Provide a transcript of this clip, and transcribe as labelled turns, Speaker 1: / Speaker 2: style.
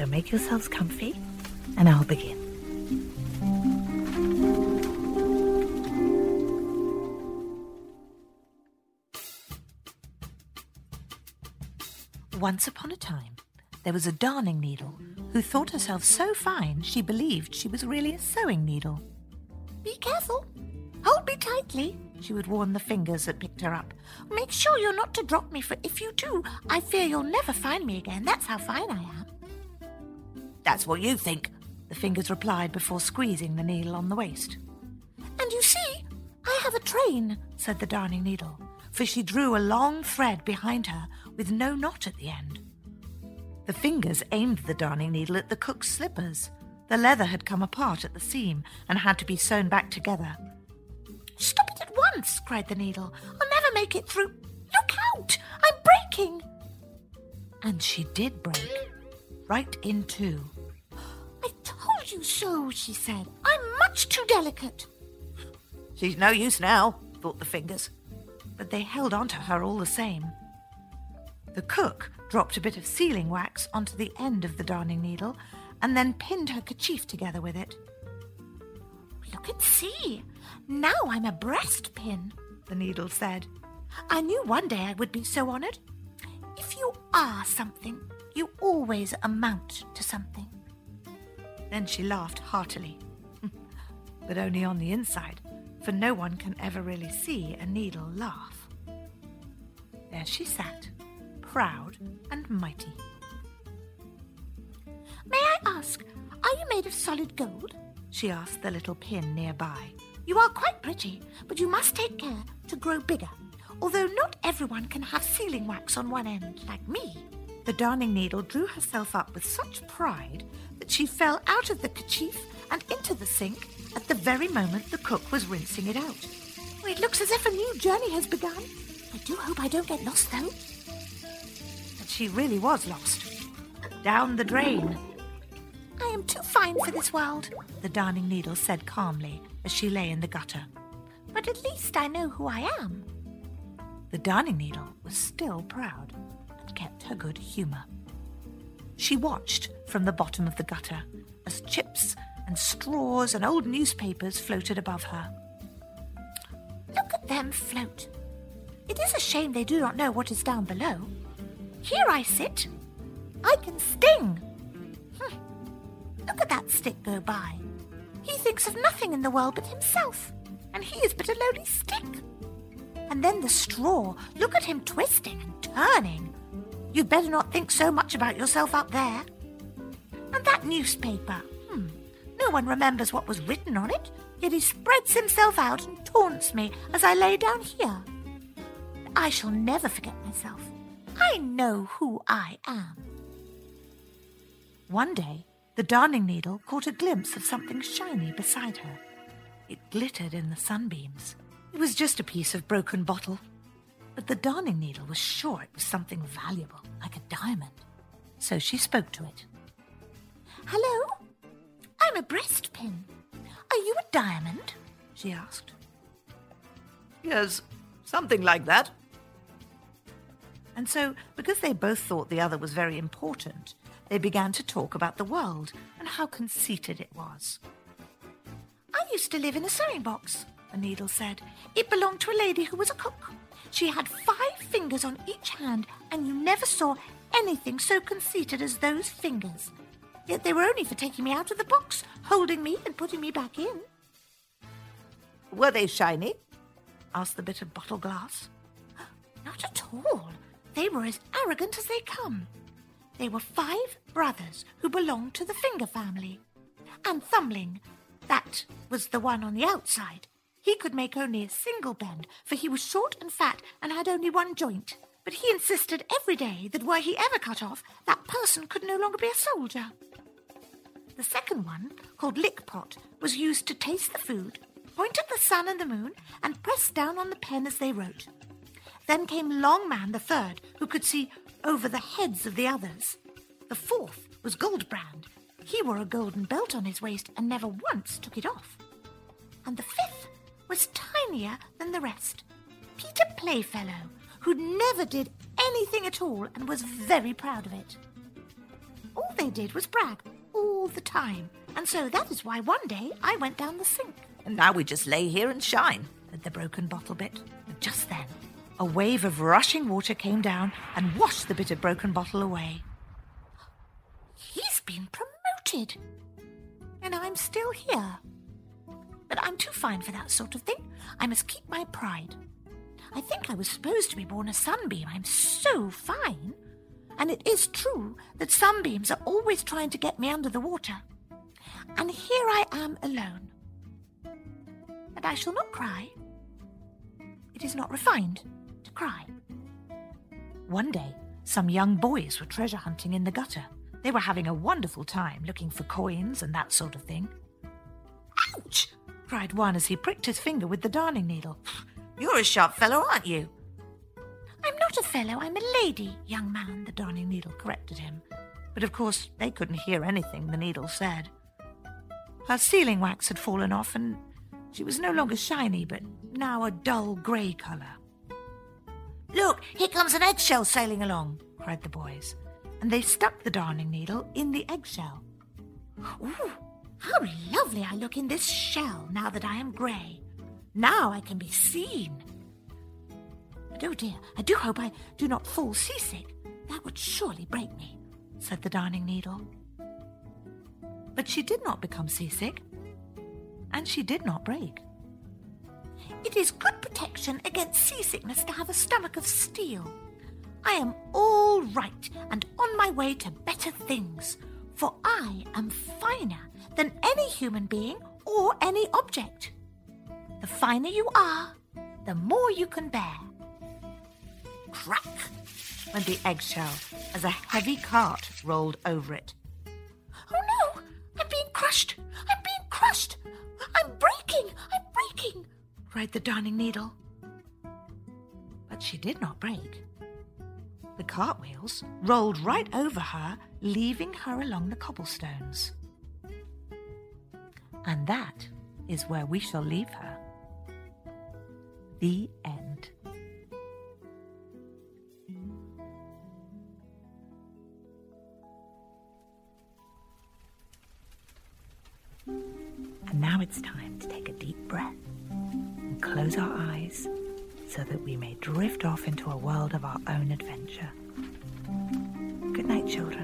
Speaker 1: So make yourselves comfy, and I'll begin. Once upon a time, there was a darning needle who thought herself so fine she believed she was really a sewing needle. Be careful. Hold me tightly, she would warn the fingers that picked her up. Make sure you're not to drop me, for if you do, I fear you'll never find me again. That's how fine I am. That's what you think, the fingers replied before squeezing the needle on the waist. And you see, I have a train, said the darning needle, for she drew a long thread behind her with no knot at the end. The fingers aimed the darning needle at the cook's slippers. The leather had come apart at the seam and had to be sewn back together. Stop it at once, cried the needle. I'll never make it through. Look out! I'm breaking! And she did break, right in two. I told you so, she said. I'm much too delicate. She's no use now, thought the fingers, but they held on to her all the same. The cook dropped a bit of sealing wax onto the end of the darning needle and then pinned her kerchief together with it. Look and see. Now I'm a breastpin, the needle said. I knew one day I would be so honoured. If you are something, you always amount to something. Then she laughed heartily, but only on the inside, for no one can ever really see a needle laugh. There she sat, proud and mighty. May I ask, are you made of solid gold? she asked the little pin nearby. You are quite pretty, but you must take care to grow bigger, although not everyone can have sealing wax on one end like me. The darning needle drew herself up with such pride that she fell out of the kerchief and into the sink at the very moment the cook was rinsing it out. Oh, it looks as if a new journey has begun. I do hope I don't get lost, though. But she really was lost. Down the drain. I am too fine for this world, the darning needle said calmly as she lay in the gutter. But at least I know who I am. The darning needle was still proud kept her good humour. She watched from the bottom of the gutter as chips and straws and old newspapers floated above her. Look at them float. It is a shame they do not know what is down below. Here I sit. I can sting. Hm. Look at that stick go by. He thinks of nothing in the world but himself, and he is but a lowly stick. And then the straw, look at him twisting and turning. You'd better not think so much about yourself up there. And that newspaper, hmm, no one remembers what was written on it, yet he spreads himself out and taunts me as I lay down here. I shall never forget myself. I know who I am. One day, the darning needle caught a glimpse of something shiny beside her. It glittered in the sunbeams. It was just a piece of broken bottle. But the darning needle was sure it was something valuable, like a diamond. So she spoke to it. Hello? I'm a breastpin. Are you a diamond? she asked. Yes, something like that. And so, because they both thought the other was very important, they began to talk about the world and how conceited it was. I used to live in a sewing box, the needle said. It belonged to a lady who was a cook. She had five fingers on each hand, and you never saw anything so conceited as those fingers. Yet they were only for taking me out of the box, holding me and putting me back in. Were they shiny? asked the bit of bottle glass. Not at all. They were as arrogant as they come. They were five brothers who belonged to the finger family. And Thumbling, that was the one on the outside. He could make only a single bend, for he was short and fat and had only one joint. But he insisted every day that were he ever cut off, that person could no longer be a soldier. The second one, called Lickpot, was used to taste the food, point at the sun and the moon, and press down on the pen as they wrote. Then came Longman the third, who could see over the heads of the others. The fourth was Goldbrand. He wore a golden belt on his waist and never once took it off. And the fifth was tinier than the rest. Peter Playfellow, who never did anything at all and was very proud of it. All they did was brag all the time, and so that is why one day I went down the sink.
Speaker 2: And now we just lay here and shine, said the broken bottle bit.
Speaker 1: But just then, a wave of rushing water came down and washed the bit of broken bottle away. He's been promoted, and I'm still here. But I'm too fine for that sort of thing. I must keep my pride. I think I was supposed to be born a sunbeam. I'm so fine. And it is true that sunbeams are always trying to get me under the water. And here I am alone. But I shall not cry. It is not refined to cry. One day, some young boys were treasure hunting in the gutter. They were having a wonderful time looking for coins and that sort of thing. Cried one as he pricked his finger with the darning needle.
Speaker 2: You're a sharp fellow, aren't you?
Speaker 1: I'm not a fellow, I'm a lady, young man, the darning needle corrected him. But of course, they couldn't hear anything the needle said. Her sealing wax had fallen off, and she was no longer shiny, but now a dull grey colour.
Speaker 2: Look, here comes an eggshell sailing along,
Speaker 1: cried the boys, and they stuck the darning needle in the eggshell. Ooh, how lovely I look in this shell now that I am grey. Now I can be seen. But oh dear, I do hope I do not fall seasick. That would surely break me, said the darning needle. But she did not become seasick, and she did not break. It is good protection against seasickness to have a stomach of steel. I am all right and on my way to better things, for I am finer than any human being or any object. The finer you are, the more you can bear. Crack went the eggshell as a heavy cart rolled over it. Oh no! I'm being crushed! I'm being crushed! I'm breaking! I'm breaking! cried the darning needle. But she did not break. The cartwheels rolled right over her, leaving her along the cobblestones. And that is where we shall leave her. The end. And now it's time to take a deep breath and close our eyes so that we may drift off into a world of our own adventure. Good night, children.